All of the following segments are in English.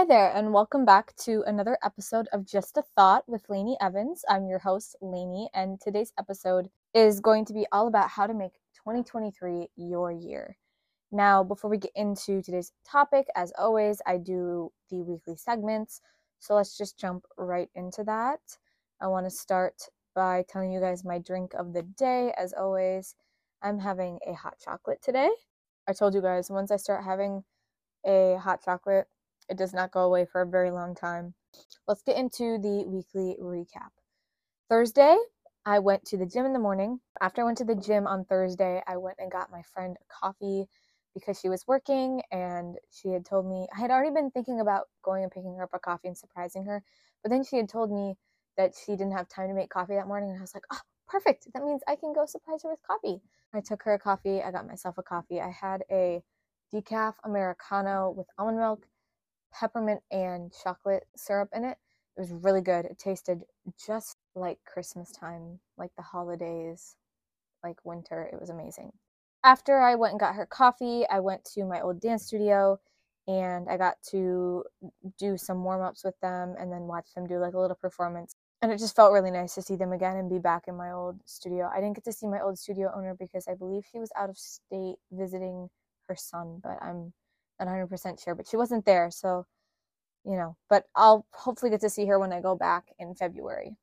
Hi there, and welcome back to another episode of Just a Thought with Laney Evans. I'm your host, Laney, and today's episode is going to be all about how to make 2023 your year. Now, before we get into today's topic, as always, I do the weekly segments, so let's just jump right into that. I want to start by telling you guys my drink of the day. As always, I'm having a hot chocolate today. I told you guys once I start having a hot chocolate, it does not go away for a very long time. Let's get into the weekly recap. Thursday, I went to the gym in the morning. After I went to the gym on Thursday, I went and got my friend a coffee because she was working and she had told me I had already been thinking about going and picking her up a coffee and surprising her, but then she had told me that she didn't have time to make coffee that morning and I was like, "Oh, perfect. That means I can go surprise her with coffee." I took her a coffee, I got myself a coffee. I had a decaf americano with almond milk, peppermint and chocolate syrup in it. It was really good. It tasted just like Christmas time, like the holidays, like winter. It was amazing. After I went and got her coffee, I went to my old dance studio and I got to do some warm ups with them and then watch them do like a little performance. And it just felt really nice to see them again and be back in my old studio. I didn't get to see my old studio owner because I believe she was out of state visiting her son, but I'm 100% sure. But she wasn't there, so you know. But I'll hopefully get to see her when I go back in February,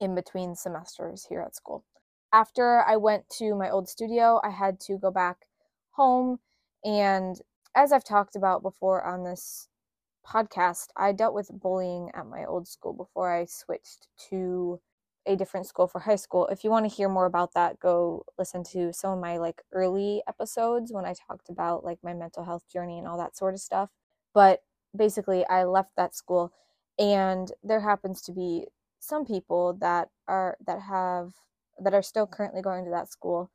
in between semesters here at school. After I went to my old studio, I had to go back home, and as I've talked about before on this podcast, I dealt with bullying at my old school before I switched to a different school for high school. If you want to hear more about that, go listen to some of my like early episodes when I talked about like my mental health journey and all that sort of stuff. But basically, I left that school and there happens to be some people that are that have that are still currently going to that school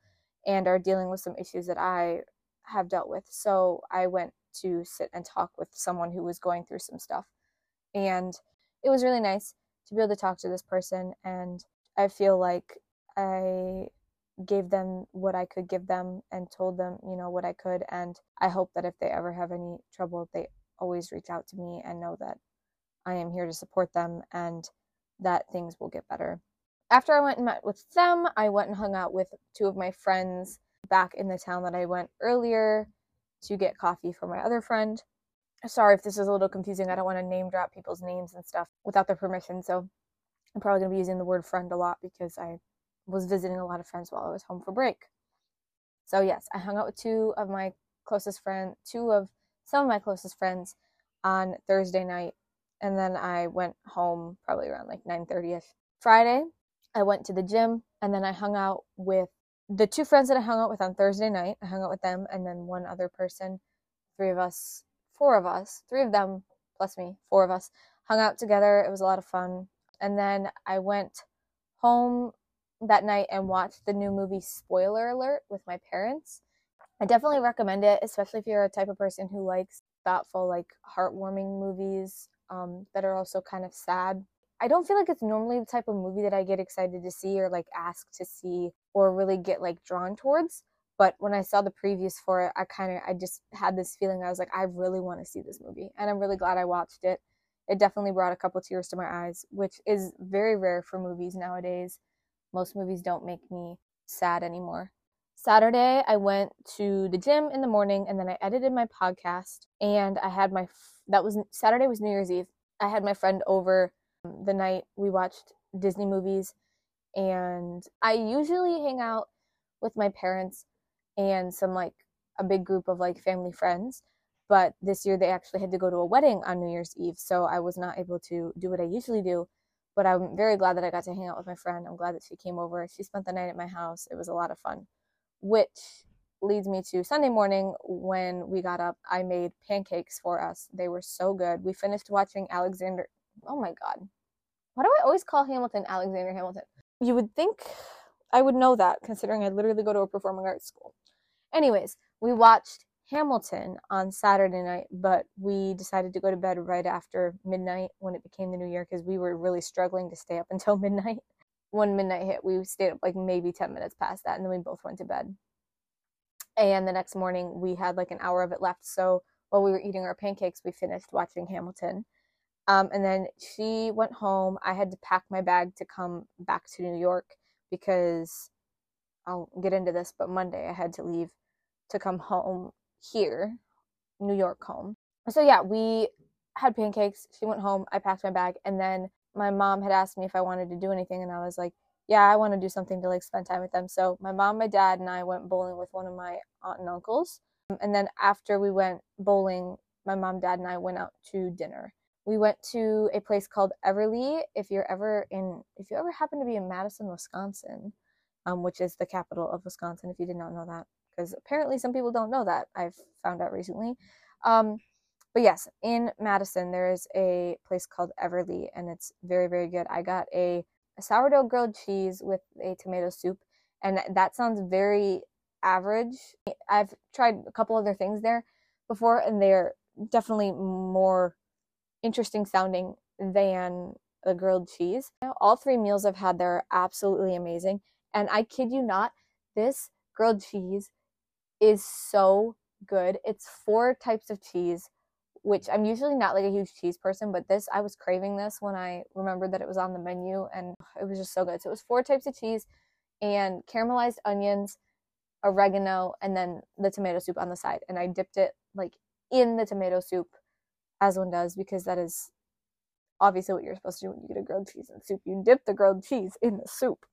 and are dealing with some issues that I have dealt with. So I went to sit and talk with someone who was going through some stuff. And it was really nice to be able to talk to this person and I feel like I gave them what I could give them and told them, you know, what I could and I hope that if they ever have any trouble they always reach out to me and know that I am here to support them and that things will get better. After I went and met with them, I went and hung out with two of my friends back in the town that I went earlier to get coffee for my other friend sorry if this is a little confusing. I don't want to name drop people's names and stuff without their permission. So I'm probably going to be using the word friend a lot because I was visiting a lot of friends while I was home for break. So yes, I hung out with two of my closest friends, two of some of my closest friends on Thursday night, and then I went home probably around like 9:30ish. Friday, I went to the gym, and then I hung out with the two friends that I hung out with on Thursday night. I hung out with them, and then one other person. Three of us four of us, three of them plus me, four of us, hung out together. It was a lot of fun. And then I went home that night and watched the new movie Spoiler Alert with my parents. I definitely recommend it, especially if you're a type of person who likes thoughtful, like heartwarming movies um, that are also kind of sad. I don't feel like it's normally the type of movie that I get excited to see or like ask to see or really get like drawn towards. But when I saw the previews for it, I kind of I just had this feeling. I was like, I really want to see this movie, and I'm really glad I watched it. It definitely brought a couple tears to my eyes, which is very rare for movies nowadays. Most movies don't make me sad anymore. Saturday, I went to the gym in the morning, and then I edited my podcast. And I had my that was Saturday was New Year's Eve. I had my friend over um, the night we watched Disney movies, and I usually hang out with my parents and some like a big group of like family friends. But this year they actually had to go to a wedding on New Year's Eve, so I was not able to do what I usually do. But I'm very glad that I got to hang out with my friend. I'm glad that she came over. She spent the night at my house. It was a lot of fun. Which leads me to Sunday morning when we got up. I made pancakes for us. They were so good. We finished watching Alexander. Oh my God. Why do I always call Hamilton Alexander Hamilton? You would think I would know that considering I literally go to a performing arts school. Anyways, we watched Hamilton on Saturday night, but we decided to go to bed right after midnight when it became the new year because we were really struggling to stay up until midnight. When midnight hit, we stayed up like maybe 10 minutes past that, and then we both went to bed. And the next morning, we had like an hour of it left. So while we were eating our pancakes, we finished watching Hamilton. Um, and then she went home. I had to pack my bag to come back to New York because I'll get into this, but Monday I had to leave to come home here, New York home. So yeah, we had pancakes. She went home. I packed my bag, and then my mom had asked me if I wanted to do anything, and I was like, "Yeah, I want to do something to like spend time with them." So my mom, my dad, and I went bowling with one of my aunt and uncles. And then after we went bowling, my mom, dad, and I went out to dinner. We went to a place called Everly. If you're ever in, if you ever happen to be in Madison, Wisconsin, um, which is the capital of Wisconsin, if you did not know that, because apparently some people don't know that. I've found out recently. Um, but yes, in Madison, there is a place called Everly, and it's very, very good. I got a, a sourdough grilled cheese with a tomato soup, and that sounds very average. I've tried a couple other things there before, and they're definitely more interesting sounding than the grilled cheese. All three meals I've had there are absolutely amazing. And I kid you not, this grilled cheese is so good. It's four types of cheese, which I'm usually not like a huge cheese person, but this, I was craving this when I remembered that it was on the menu and it was just so good. So it was four types of cheese and caramelized onions, oregano, and then the tomato soup on the side. And I dipped it like in the tomato soup as one does because that is obviously what you're supposed to do when you get a grilled cheese and soup. You dip the grilled cheese in the soup.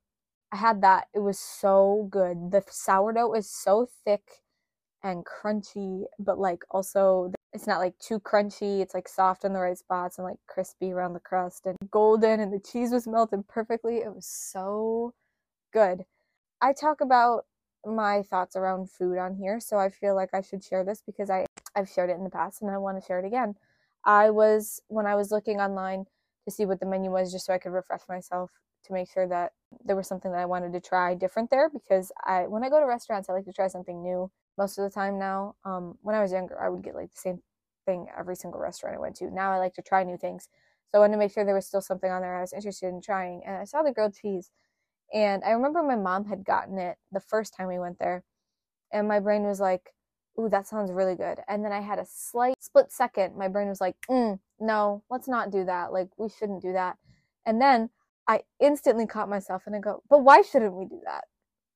I had that. It was so good. The sourdough is so thick and crunchy, but like also it's not like too crunchy. It's like soft in the right spots and like crispy around the crust and golden and the cheese was melted perfectly. It was so good. I talk about my thoughts around food on here, so I feel like I should share this because I I've shared it in the past and I want to share it again. I was when I was looking online to see what the menu was just so I could refresh myself to make sure that there was something that I wanted to try different there because I when I go to restaurants I like to try something new most of the time now. Um, when I was younger I would get like the same thing every single restaurant I went to. Now I like to try new things. So I wanted to make sure there was still something on there I was interested in trying and I saw the grilled cheese and I remember my mom had gotten it the first time we went there and my brain was like ooh, that sounds really good. And then I had a slight split second. My brain was like, mm, no, let's not do that. Like, we shouldn't do that. And then I instantly caught myself and I go, but why shouldn't we do that?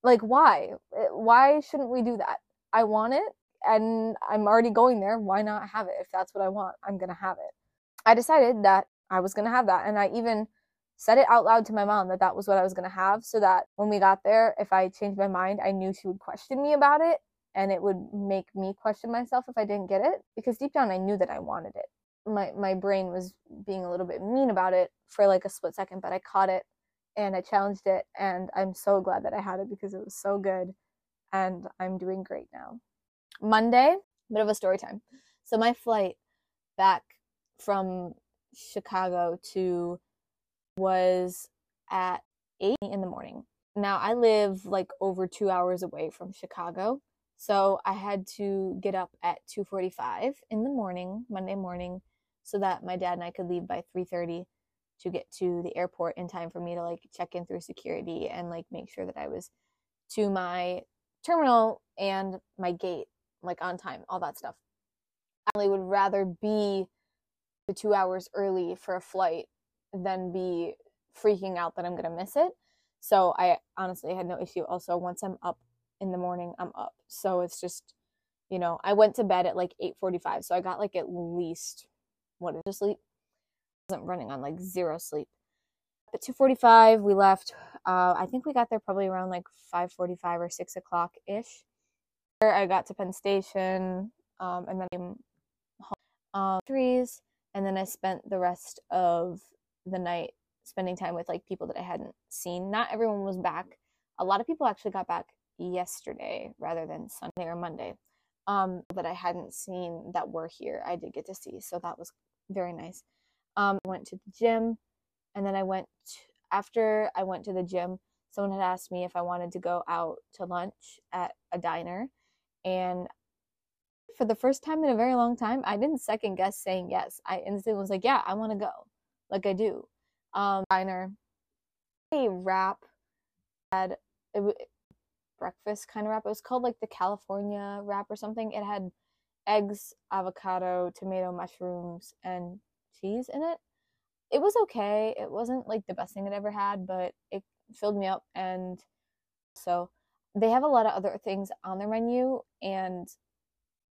Like, why? Eh, why shouldn't we do that? I want it and I'm already going there. Why not have it? If that's what I want, I'm going to have it. I decided that I was going to have that. And I even said it out loud to my mom that that was what I was going to have so that when we got there, if I changed my mind, I knew she would question me about it and it would make me question myself if I didn't get it because deep down I knew that I wanted it. My my brain was being a little bit mean about it for like a split second, but I caught it and I challenged it and I'm so glad that I had it because it was so good and I'm doing great now. Monday, bit of a story time. So my flight back from Chicago to was at 8 in the morning. Now I live like over 2 hours away from Chicago so I had to get up at 2:45 in the morning, Monday morning, so that my dad and I could leave by 3:30 to get to the airport in time for me to like check in through security and like make sure that I was to my terminal and my gate like on time, all that stuff. I really would rather be the 2 hours early for a flight than be freaking out that I'm going to miss it. So I honestly had no issue also once I'm up in the morning I'm up. So it's just, you know, I went to bed at like 8:45, so I got like at least what is it, sleep? I wasn't running on like zero sleep. At 2:45 we left. Uh, I think we got there probably around like 5:45 or 6 o'clock ish. I got to Penn Station, um, and then home um, trees, and then I spent the rest of the night spending time with like people that I hadn't seen. Not everyone was back. A lot of people actually got back yesterday rather than Sunday or Monday um, that I hadn't seen that were here. I did get to see, so that was very nice. Um, I went to the gym, and then I went after I went to the gym. Someone had asked me if I wanted to go out to lunch at a diner, and for the first time in a very long time, I didn't second guess saying yes. I instantly was like, "Yeah, I want to go," like I do. Um, diner, a wrap had it, breakfast kind of wrap. It was called like the California wrap or something. It had eggs, avocado, tomato, mushrooms, and cheese in it. It was okay. It wasn't like the best thing I'd ever had, but it filled me up. And so they have a lot of other things on their menu, and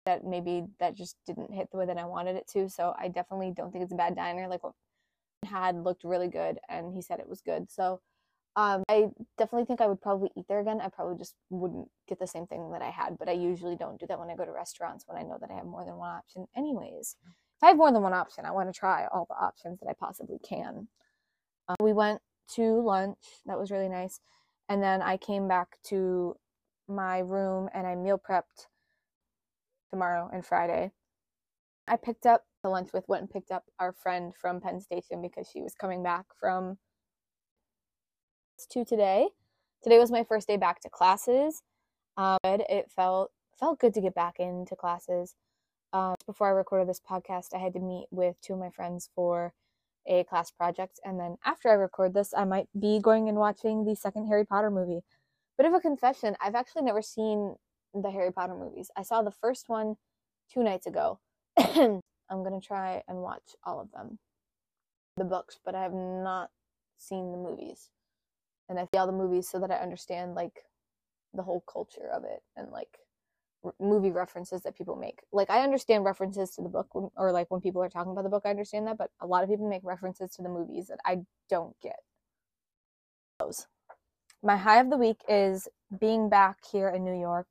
that maybe that just didn't hit the way that I wanted it to. So I definitely don't think it's a bad diner. Like what had looked really good, and he said it was good. So um, I definitely think I would probably eat there again. I probably just wouldn't get the same thing that I had, but I usually don't do that when I go to restaurants when I know that I have more than one option. Anyways, if I have more than one option, I want to try all the options that I possibly can. Um, we went to lunch. That was really nice. And then I came back to my room and I meal prepped tomorrow and Friday. I picked up the lunch with, went and picked up our friend from Penn Station because she was coming back from to today. Today was my first day back to classes. Um, it felt felt good to get back into classes. Um, before I recorded this podcast, I had to meet with two of my friends for a class project, and then after I record this, I might be going and watching the second Harry Potter movie. Bit of a confession: I've actually never seen the Harry Potter movies. I saw the first one two nights ago. I'm gonna try and watch all of them, the books, but I have not seen the movies and I see all the movies so that I understand like the whole culture of it and like movie references that people make. Like I understand references to the book when, or like when people are talking about the book, I understand that, but a lot of people make references to the movies that I don't get. Those. My high of the week is being back here in New York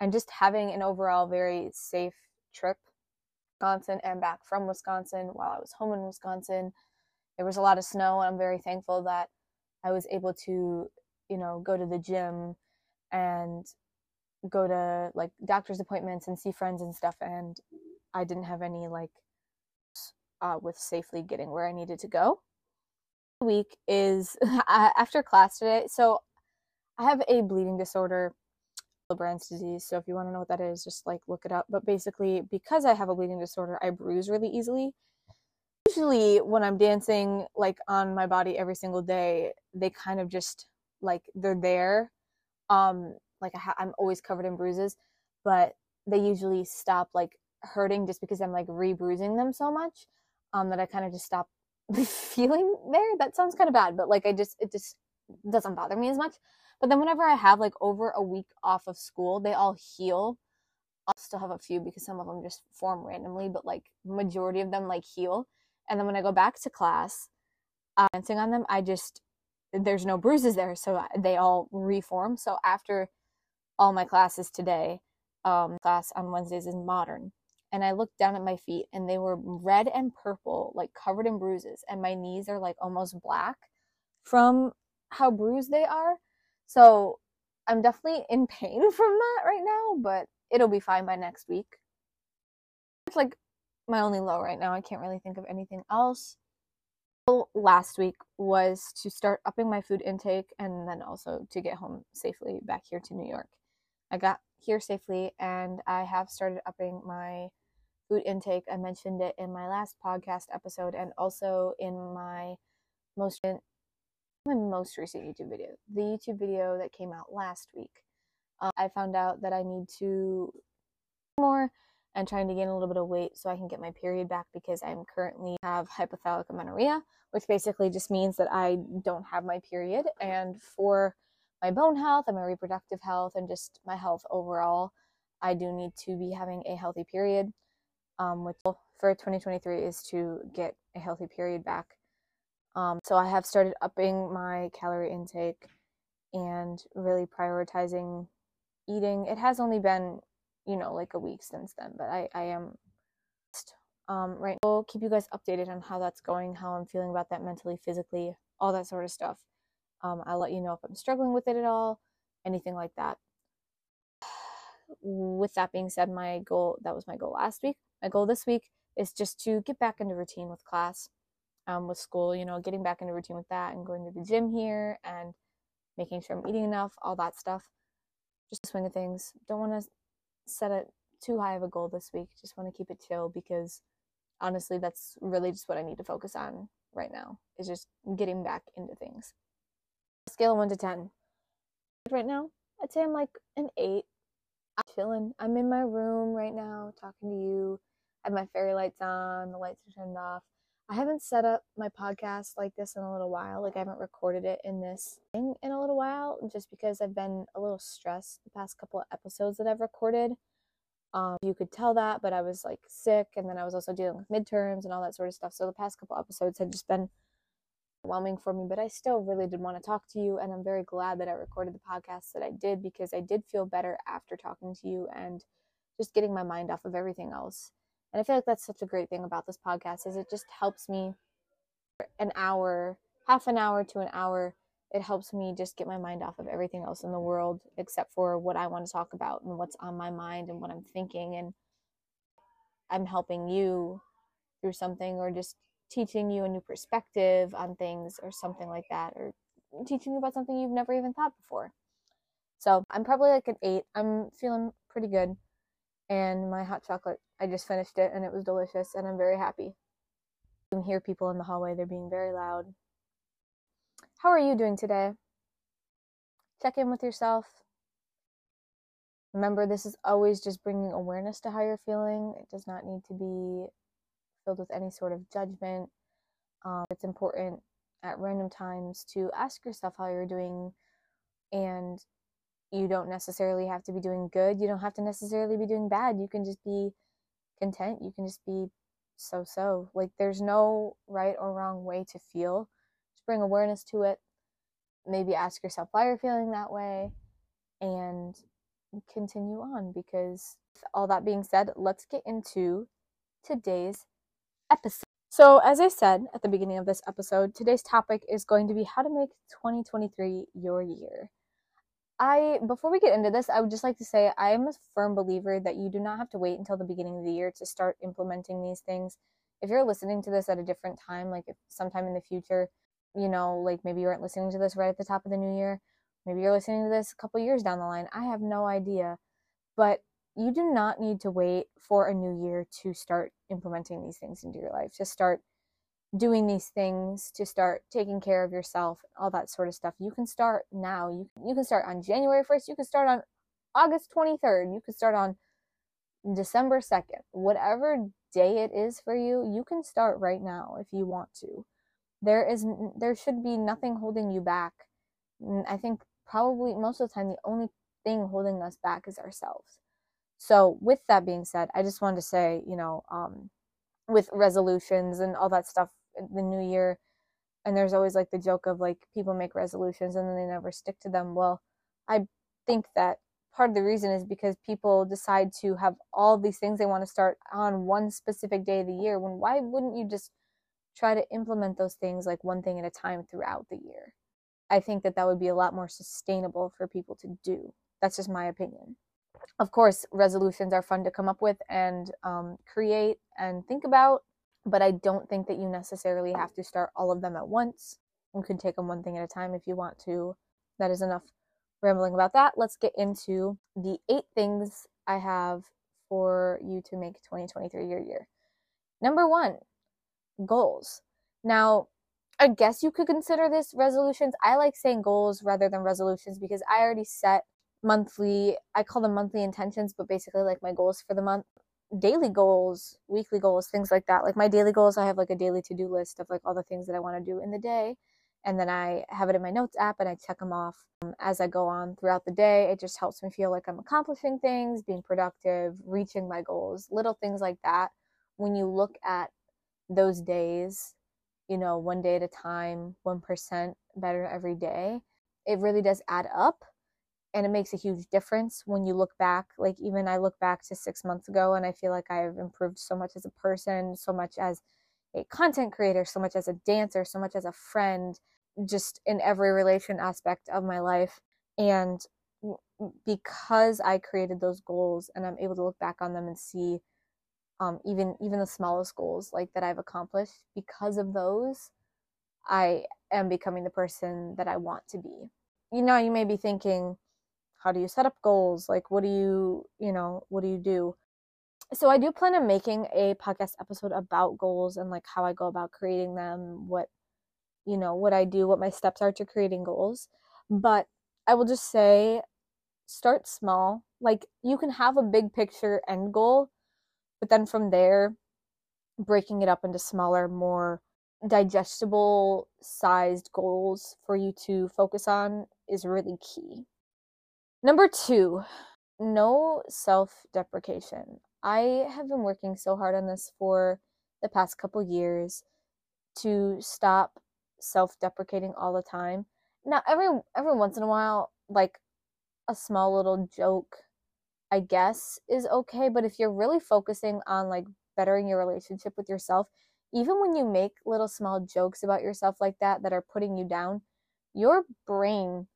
and just having an overall very safe trip. Wisconsin and back from Wisconsin while I was home in Wisconsin. There was a lot of snow, and I'm very thankful that I was able to, you know, go to the gym and go to like doctor's appointments and see friends and stuff. And I didn't have any like uh, with safely getting where I needed to go. Week is after class today. So I have a bleeding disorder, Brand's disease. So if you want to know what that is, just like look it up. But basically, because I have a bleeding disorder, I bruise really easily usually when I'm dancing like on my body every single day, they kind of just like they're there. Um, like I ha- I'm always covered in bruises, but they usually stop like hurting just because I'm like re-bruising them so much um, that I kind of just stop feeling there. That sounds kind of bad, but like I just it just doesn't bother me as much. But then whenever I have like over a week off of school, they all heal. I'll still have a few because some of them just form randomly, but like majority of them like heal. And then when I go back to class, uh, dancing on them, I just there's no bruises there, so they all reform. So after all my classes today, um, class on Wednesdays is modern, and I looked down at my feet and they were red and purple, like covered in bruises, and my knees are like almost black from how bruised they are. So I'm definitely in pain from that right now, but it'll be fine by next week. It's like my only low right now. I can't really think of anything else. Last week was to start upping my food intake and then also to get home safely back here to New York. I got here safely and I have started upping my food intake. I mentioned it in my last podcast episode and also in my most my most recent YouTube video, the YouTube video that came out last week. Uh, I found out that I need to more and trying to gain a little bit of weight so I can get my period back because I'm currently have hypothalamic amenorrhea, which basically just means that I don't have my period. And for my bone health and my reproductive health and just my health overall, I do need to be having a healthy period. Um, which for 2023 is to get a healthy period back. Um, so I have started upping my calorie intake and really prioritizing eating. It has only been you know like a week since then but i i am um right will keep you guys updated on how that's going how i'm feeling about that mentally physically all that sort of stuff. Um i'll let you know if i'm struggling with it at all anything like that. With that being said my goal that was my goal last week. My goal this week is just to get back into routine with class um, with school you know getting back into routine with that and going to the gym here and making sure i'm eating enough all that stuff. Just swing of things. Don't want to set it too high of a goal this week. Just want to keep it chill because honestly, that's really just what I need to focus on right now is just getting back into things. Scale 1 to 10. Right now, I'd say I'm like an 8. I'm chilling. I'm in my room right now talking to you. I have my fairy lights on, the lights are turned off. I haven't set up my podcast like this in a little while. Like I haven't recorded it in this thing in a little while just because I've been a little stressed the past couple of episodes that I've recorded. Um, you could tell that, but I was like sick and then I was also dealing with midterms and all that sort of stuff. So the past couple episodes had just been overwhelming for me, but I still really did want to talk to you. And I'm very glad that I recorded the podcast that I did because I did feel better after talking to you and just getting my mind off of everything else. And I feel like that's such a great thing about this podcast is it just helps me an hour, half an hour to an hour. It helps me just get my mind off of everything else in the world except for what I want to talk about and what's on my mind and what I'm thinking and I'm helping you through something or just teaching you a new perspective on things or something like that or teaching you about something you've never even thought before. So, I'm probably like an 8. I'm feeling pretty good and my hot chocolate I just finished it and it was delicious and I'm very happy. You can hear people in the hallway, they're being very loud. How are you doing today? Check in with yourself. Remember, this is always just bringing awareness to how you're feeling. It does not need to be filled with any sort of judgment. Um, it's important at random times to ask yourself how you're doing and you don't necessarily have to be doing good. You don't have to necessarily be doing bad. You can just be content. You can just be so so. Like there's no right or wrong way to feel. Just bring awareness to it. Maybe ask yourself why you're feeling that way and continue on because all that being said, let's get into today's episode. So, as I said at the beginning of this episode, today's topic is going to be how to make 2023 your year. I before we get into this, I would just like to say I am a firm believer that you do not have to wait until the beginning of the year to start implementing these things. If you're listening to this at a different time, like sometime in the future, you know, like maybe you aren't listening to this right at the top of the new year, maybe you're listening to this a couple years down the line. I have no idea. But you do not need to wait for a new year to start implementing these things into your life, to start doing these things to start taking care of yourself all that sort of stuff. You can start now. You, you can start on january 1st you can start on august 23rd you can start on december 2nd whatever day it is for you you can start right now if you want to. There is there should be nothing holding you back. I think probably most of the time the only thing holding us back is ourselves. So with that being said i just wanted to say you know um with resolutions and all that stuff the new year and there's always like the joke of like people make resolutions and then they never stick to them. Well i think that part of the reason is because people decide to have all these things they want to start on one specific day of the year when why wouldn't you just try to implement those things like one thing at a time throughout the year? I think that that would be a lot more sustainable for people to do. That's just my opinion. Of course resolutions are fun to come up with and um, create and think about but I don't think that you necessarily have to start all of them at once. You can take them one thing at a time if you want to. That is enough rambling about that. Let's get into the eight things I have for you to make 2023 your year. Number one, goals. Now, I guess you could consider this resolutions. I like saying goals rather than resolutions because I already set monthly, I call them monthly intentions, but basically like my goals for the month daily goals, weekly goals, things like that. Like my daily goals, I have like a daily to do list of like all the things that I want to do in the day. And then I have it in my notes app and I check them off um, as I go on throughout the day. It just helps me feel like I'm accomplishing things, being productive, reaching my goals, little things like that. When you look at those days, you know, one day at a time, 1% better every day, it really does add up and it makes a huge difference when you look back like even i look back to six months ago and i feel like i've improved so much as a person so much as a content creator so much as a dancer so much as a friend just in every relation aspect of my life. And because i created those goals and i'm able to look back on them and see um, even even the smallest goals like that i've accomplished because of those i am becoming the person that i want to be. You know you may be thinking how do you set up goals like what do you you know what do you do so i do plan on making a podcast episode about goals and like how i go about creating them what you know what i do what my steps are to creating goals but i will just say start small. Like you can have a big picture end goal, but then from there, breaking it up into smaller, more digestible sized goals for you to focus on is really key. Number two, no self deprecation. I have been working so hard on this for the past couple years to stop self deprecating all the time. Now every every once in a while, like a small little joke, I guess, is okay. But if you're really focusing on like bettering your relationship with yourself, even when you make little small jokes about yourself like that that are putting you down, your brain,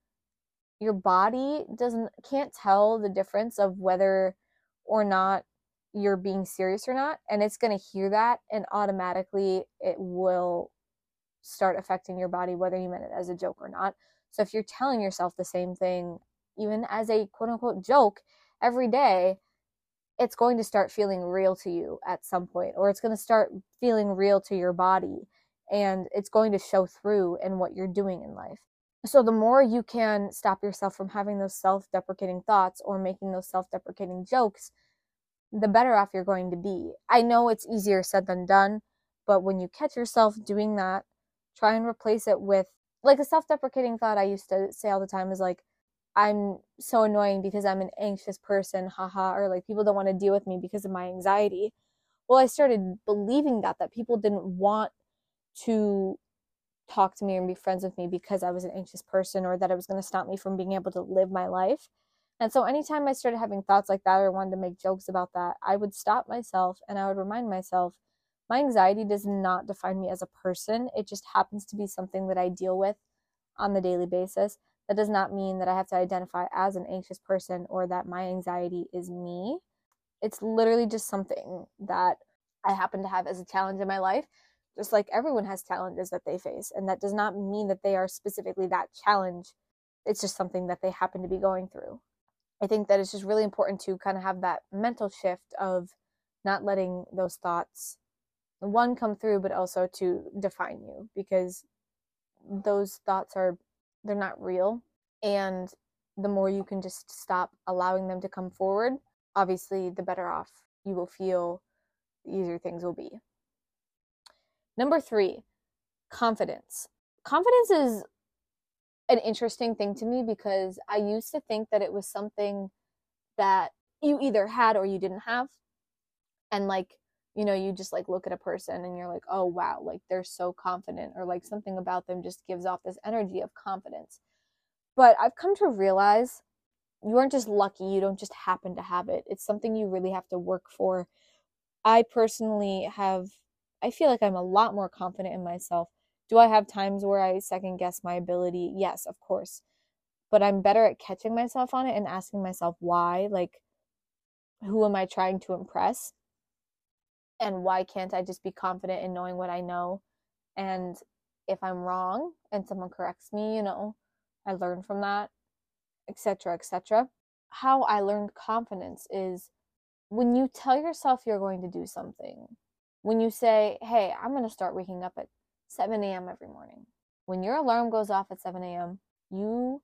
your body doesn't can't tell the difference of whether or not you're being serious or not and it's going to hear that and automatically it will start affecting your body whether you meant it as a joke or not. So if you're telling yourself the same thing even as a quote unquote joke every day it's going to start feeling real to you at some point or it's going to start feeling real to your body and it's going to show through in what you're doing in life so the more you can stop yourself from having those self-deprecating thoughts or making those self-deprecating jokes the better off you're going to be i know it's easier said than done but when you catch yourself doing that try and replace it with like a self-deprecating thought i used to say all the time is like I'm so annoying because I'm an anxious person, haha, or like people don't want to deal with me because of my anxiety. Well, I started believing that, that people didn't want to talk to me and be friends with me because I was an anxious person or that it was going to stop me from being able to live my life. And so anytime I started having thoughts like that or wanted to make jokes about that, I would stop myself and I would remind myself my anxiety does not define me as a person. It just happens to be something that I deal with on the daily basis that does not mean that I have to identify as an anxious person or that my anxiety is me. It's literally just something that I happen to have as a challenge in my life, just like everyone has challenges that they face. And that does not mean that they are specifically that challenge. It's just something that they happen to be going through. I think that it's just really important to kind of have that mental shift of not letting those thoughts, one, come through, but also to define you because those thoughts are they're not real and the more you can just stop allowing them to come forward obviously the better off you will feel the easier things will be number three confidence confidence is an interesting thing to me because i used to think that it was something that you either had or you didn't have and like you know, you just like look at a person and you're like, oh wow, like they're so confident, or like something about them just gives off this energy of confidence. But I've come to realize you aren't just lucky, you don't just happen to have it. It's something you really have to work for. I personally have, I feel like I'm a lot more confident in myself. Do I have times where I second guess my ability? Yes, of course. But I'm better at catching myself on it and asking myself why. Like, who am I trying to impress? and why can't I just be confident in knowing what I know? And if I'm wrong and someone corrects me, you know, I learn from that, etc., etc. How I learned confidence is when you tell yourself you're going to do something, when you say, hey, I'm going to start waking up at 7 a.m. every morning, when your alarm goes off at 7 a.m., you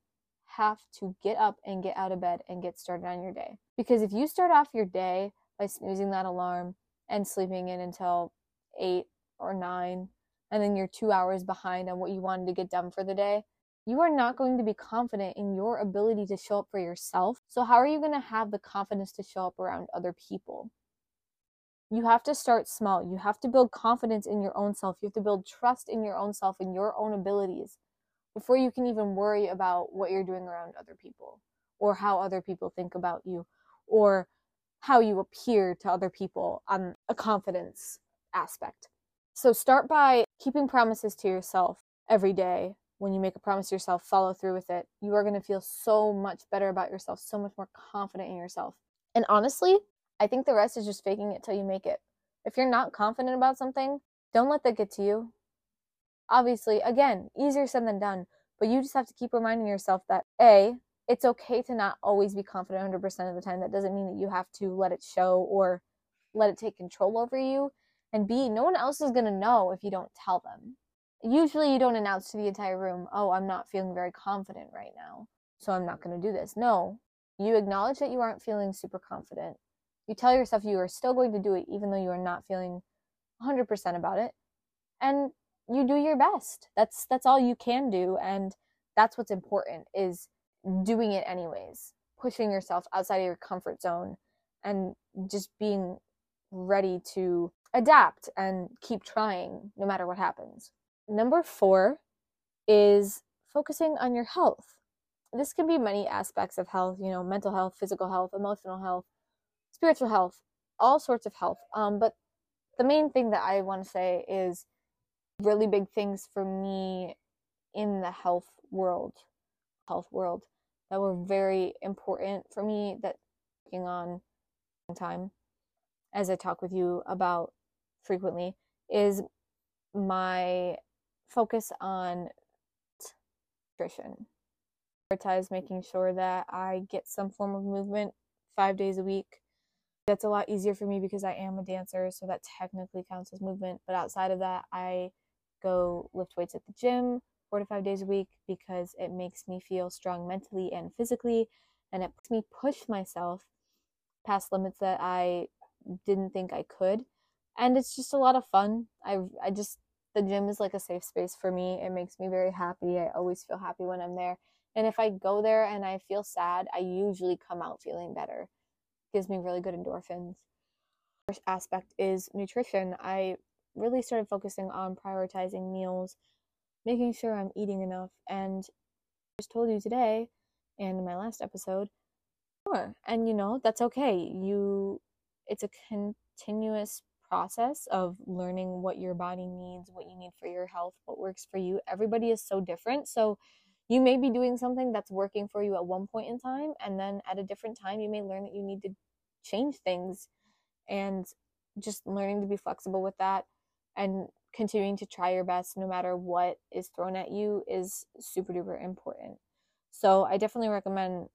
have to get up and get out of bed and get started on your day. Because if you start off your day by snoozing that alarm, and sleeping in until eight or nine, and then you're two hours behind on what you wanted to get done for the day, you are not going to be confident in your ability to show up for yourself. So, how are you going to have the confidence to show up around other people? You have to start small. You have to build confidence in your own self. You have to build trust in your own self and your own abilities before you can even worry about what you're doing around other people or how other people think about you or how you appear to other people on a confidence aspect. So start by keeping promises to yourself every day. When you make a promise to yourself, follow through with it. You are going to feel so much better about yourself, so much more confident in yourself. And honestly, I think the rest is just faking it till you make it. If you're not confident about something, don't let that get to you. Obviously, again, easier said than done, but you just have to keep reminding yourself that A, it's okay to not always be confident 100% of the time. That doesn't mean that you have to let it show or let it take control over you. And B, no one else is going to know if you don't tell them. Usually, you don't announce to the entire room, oh, I'm not feeling very confident right now, so I'm not going to do this. No, You acknowledge that you aren't feeling super confident. You tell yourself you are still going to do it even though you are not feeling 100% about it. And you do your best. That's that's all you can do and that's what's important is doing it anyways. Pushing yourself outside of your comfort zone and just being ready to adapt and keep trying no matter what happens. Number 4 is focusing on your health. This can be many aspects of health, you know, mental health, physical health, emotional health, spiritual health, all sorts of health. Um, but the main thing that I want to say is really big things for me in the health world, health world that were very important for me that working on time as I talk with you about frequently is my focus on nutrition. Prioritize making sure that I get some form of movement five days a week. That's a lot easier for me because I am a dancer, so that technically counts as movement. But outside of that, I go lift weights at the gym four to five days a week because it makes me feel strong mentally and physically, and it makes me push myself past limits that I didn't think I could. And it's just a lot of fun. I I just the gym is like a safe space for me. It makes me very happy. I always feel happy when I'm there. And if I go there and I feel sad, I usually come out feeling better. Gives me really good endorphins. First aspect is nutrition. I really started focusing on prioritizing meals, making sure I'm eating enough, and I just told you today and in my last episode, sure. And you know, that's okay. You it's a continuous process of learning what your body needs, what you need for your health, what works for you. Everybody is so different. So you may be doing something that's working for you at one point in time, and then at a different time, you may learn that you need to change things and just learning to be flexible with that and continuing to try your best no matter what is thrown at you is super duper important. So I definitely recommend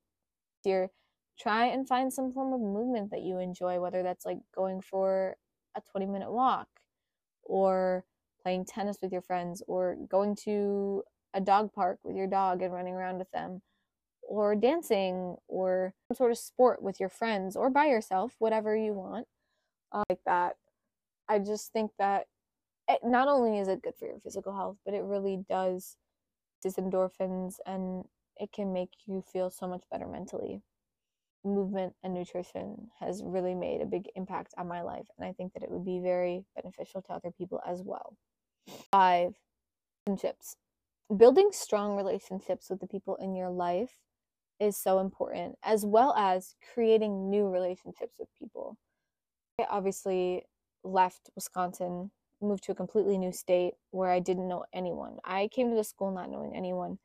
dear try and find some form of movement that you enjoy, whether that's like going for a 20 minute walk or playing tennis with your friends or going to a dog park with your dog and running around with them or dancing or some sort of sport with your friends or by yourself, whatever you want. Uh, like that. I just think that it, not only is it good for your physical health, but it really does dis endorphins and it can make you feel so much better mentally movement and nutrition has really made a big impact on my life and i think that it would be very beneficial to other people as well five relationships building strong relationships with the people in your life is so important as well as creating new relationships with people i obviously left wisconsin moved to a completely new state where i didn't know anyone i came to the school not knowing anyone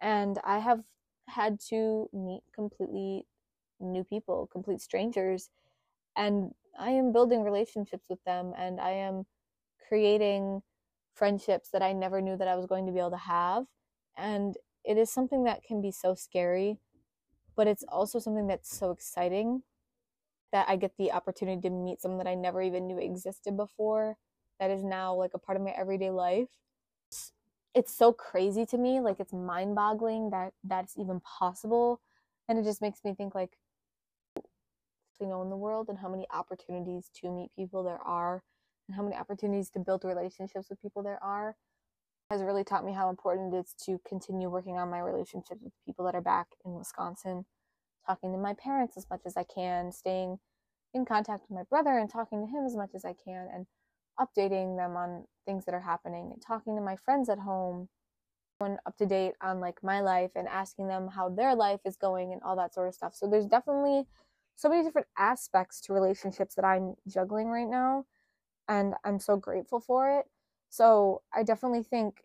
and i have had to meet completely new people, complete strangers. And I am building relationships with them and I am creating friendships that I never knew that I was going to be able to have. And it is something that can be so scary, but it's also something that's so exciting that I get the opportunity to meet someone that I never even knew existed before that is now like a part of my everyday life. It's so crazy to me, like it's mind-boggling that that's even possible and it just makes me think like you know in the world and how many opportunities to meet people there are and how many opportunities to build relationships with people there are has really taught me how important it is to continue working on my relationships with people that are back in Wisconsin, talking to my parents as much as I can, staying in contact with my brother and talking to him as much as I can, and updating them on things that are happening, and talking to my friends at home, going up to date on like my life and asking them how their life is going and all that sort of stuff. So there's definitely so many different aspects to relationships that I'm juggling right now and I'm so grateful for it. So I definitely think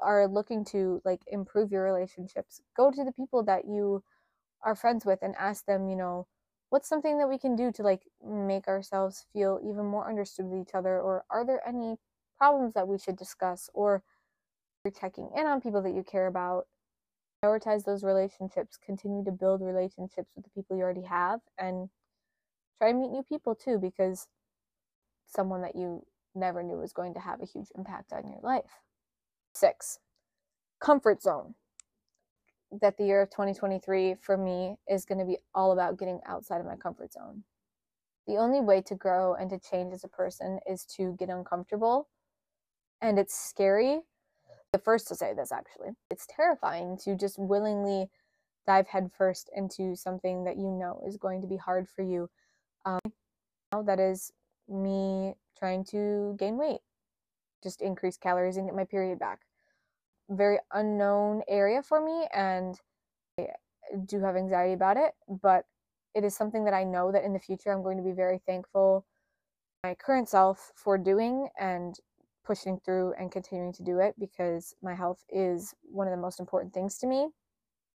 are looking to like improve your relationships. Go to the people that you are friends with and ask them, you know, what's something that we can do to like make ourselves feel even more understood with each other or are there any problems that we should discuss or you're checking in on people that you care about prioritize those relationships, continue to build relationships with the people you already have, and try and meet new people too, because someone that you never knew was going to have a huge impact on your life. Six, comfort zone. that the year of 2023 for me is going to be all about getting outside of my comfort zone. The only way to grow and to change as a person is to get uncomfortable. And it's scary. The first to say this, actually. It's terrifying to just willingly dive headfirst into something that you know is going to be hard for you. Um, that is me trying to gain weight, just increase calories and get my period back. Very unknown area for me, and I do have anxiety about it, but it is something that I know that in the future I'm going to be very thankful my current self for doing and pushing through and continuing to do it because my health is one of the most important things to me I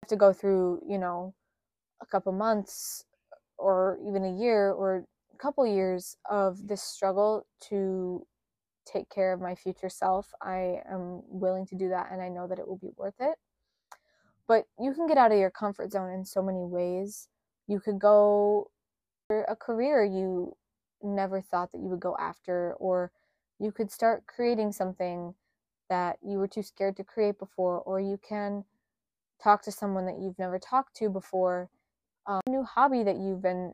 have to go through, you know, a couple months or even a year or couple years of this struggle to take care of my future self, I am willing to do that and I know that it will be worth it. But you can get out of your comfort zone in so many ways. You could go for a career you never thought that you would go after, or you could start creating something that you were too scared to create before, or you can talk to someone that you've never talked to before, um, a new hobby that you've been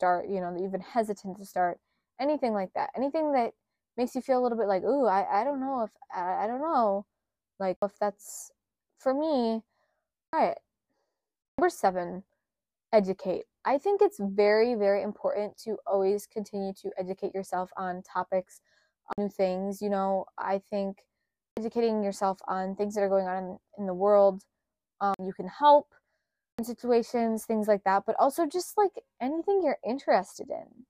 start, you know, even hesitant to start, anything like that, anything that makes you feel a little bit like, ooh, I, I don't know if I, I don't know, like if that's for me. All right, number seven, educate. I think it's very, very important to always continue to educate yourself on topics, on new things. You know, I think educating yourself on things that are going on in, in the world, um, you can help situations, things like that, but also just like anything you're interested in.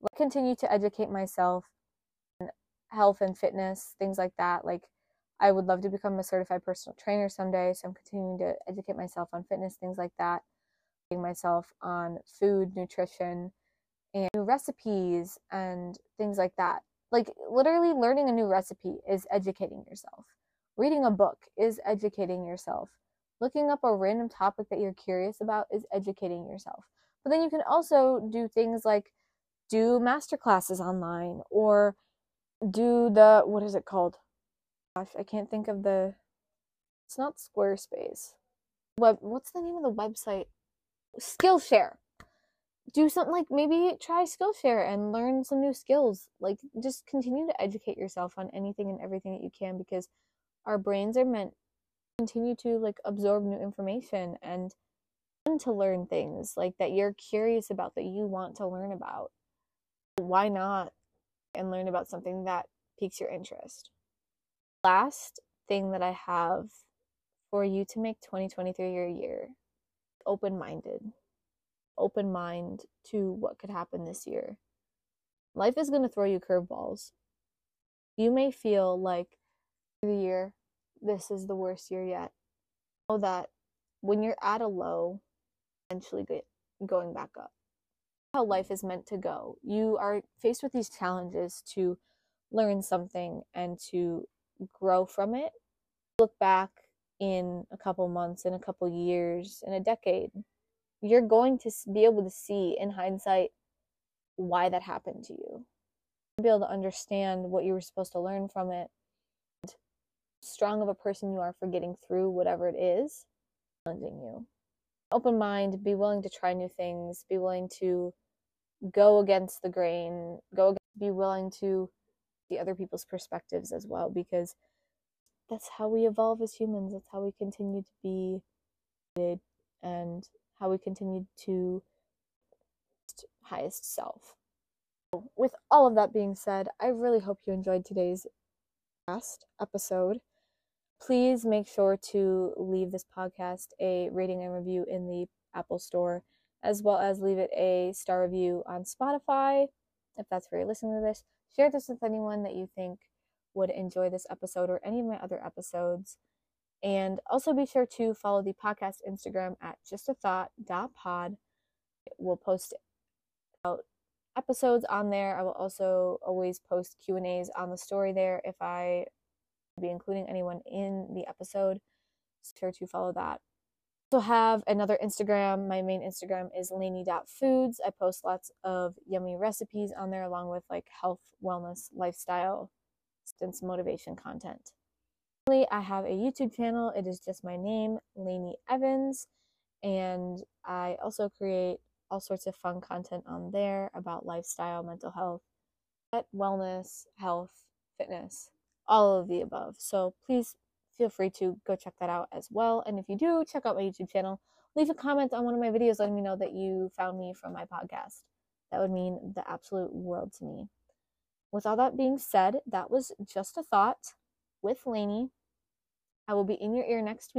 Like, continue to educate myself health and fitness, things like that. Like, I would love to become a certified personal trainer someday, so I'm continuing to educate myself on fitness, things like that. Myself on food, nutrition, and new recipes and things like that. Like, literally, learning a new recipe is educating yourself. Reading a book is educating yourself looking up a random topic that you're curious about is educating yourself. But then you can also do things like do master classes online or do the what is it called? Gosh, I can't think of the it's not Squarespace. Web what's the name of the website? Skillshare. Do something like maybe try Skillshare and learn some new skills. Like just continue to educate yourself on anything and everything that you can because our brains are meant continue to like absorb new information and to learn things like that you're curious about that you want to learn about. Why not and learn about something that piques your interest? Last thing that i have for you to make 2023 your year open minded open mind to what could happen this year. Life is going to throw you curveballs. You may feel like the year this is the worst year yet. Know that when you're at a low, eventually get going back up. How life is meant to go. You are faced with these challenges to learn something and to grow from it. Look back in a couple months, in a couple years, in a decade, you're going to be able to see in hindsight why that happened to you. Be able to understand what you were supposed to learn from it strong of a person you are for getting through whatever it is challenging you. Open mind, be willing to try new things, be willing to go against the grain, go be willing to see other people's perspectives as well because that's how we evolve as humans. That's how we continue to be and how we continue to highest self. With all of that being said, I really hope you enjoyed today's last episode please make sure to leave this podcast a rating and review in the Apple Store, as well as leave it a star review on Spotify, if that's where you're listening to this. Share this with anyone that you think would enjoy this episode or any of my other episodes. And also be sure to follow the podcast Instagram at justathought.pod. We'll post out episodes on there. I will also always post Q&As on the story there if I be including anyone in the episode. So sure to follow that. Also have another Instagram. My main Instagram is laney.foods. I post lots of yummy recipes on there along with like health, wellness, lifestyle, some motivation content. I have a YouTube channel. It is just my name, Laney Evans, and I also create all sorts of fun content on there about lifestyle, mental health, wellness, health, fitness, all of the above. So please feel free to go check that out as well. And if you do, check out my YouTube channel. Leave a comment on one of my videos letting me know that you found me from my podcast. That would mean the absolute world to me. With all that being said, that was just a thought with Laney. I will be in your ear next week.